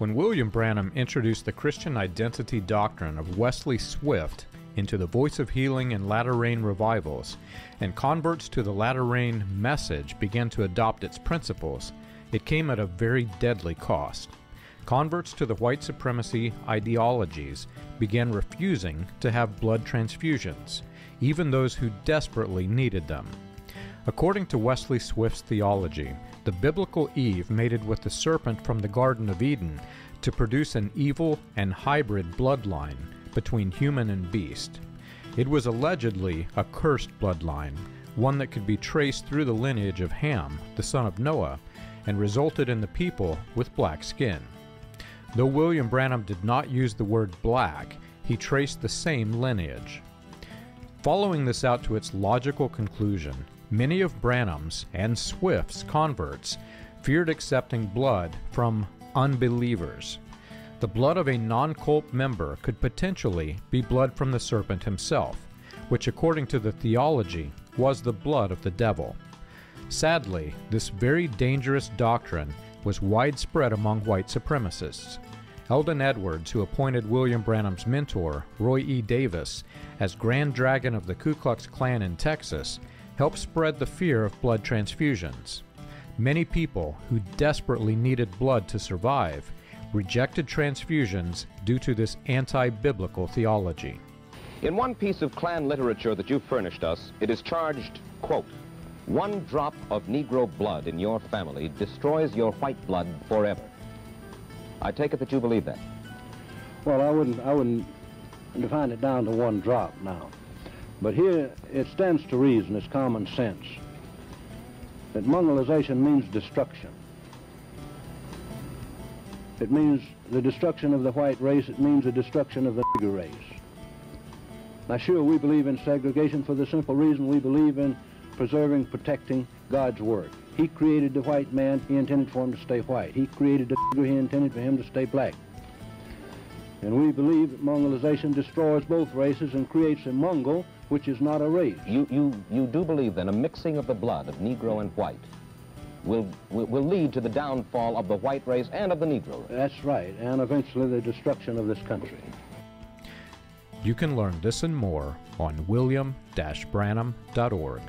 When William Branham introduced the Christian identity doctrine of Wesley Swift into the Voice of Healing and Latter Rain revivals, and converts to the Latter Rain message began to adopt its principles, it came at a very deadly cost. Converts to the white supremacy ideologies began refusing to have blood transfusions, even those who desperately needed them. According to Wesley Swift's theology, the biblical Eve mated with the serpent from the Garden of Eden to produce an evil and hybrid bloodline between human and beast. It was allegedly a cursed bloodline, one that could be traced through the lineage of Ham, the son of Noah, and resulted in the people with black skin. Though William Branham did not use the word black, he traced the same lineage. Following this out to its logical conclusion, many of Branham's and Swift's converts feared accepting blood from unbelievers. The blood of a non cult member could potentially be blood from the serpent himself, which, according to the theology, was the blood of the devil. Sadly, this very dangerous doctrine was widespread among white supremacists. Eldon Edwards, who appointed William Branham's mentor, Roy E. Davis, as Grand Dragon of the Ku Klux Klan in Texas, helped spread the fear of blood transfusions. Many people who desperately needed blood to survive rejected transfusions due to this anti biblical theology. In one piece of Klan literature that you furnished us, it is charged, quote, one drop of Negro blood in your family destroys your white blood forever. I take it that you believe that. Well, I wouldn't, I wouldn't define it down to one drop now. But here it stands to reason, it's common sense, that mongrelization means destruction. It means the destruction of the white race, it means the destruction of the nigger race. Now sure, we believe in segregation for the simple reason we believe in preserving, protecting God's work. He created the white man, he intended for him to stay white. He created the nigger, he intended for him to stay black. And we believe that mongrelization destroys both races and creates a mongrel, which is not a race. You, you, you do believe then a mixing of the blood of Negro and white will, will, will lead to the downfall of the white race and of the Negro race. That's right, and eventually the destruction of this country. You can learn this and more on william-branham.org.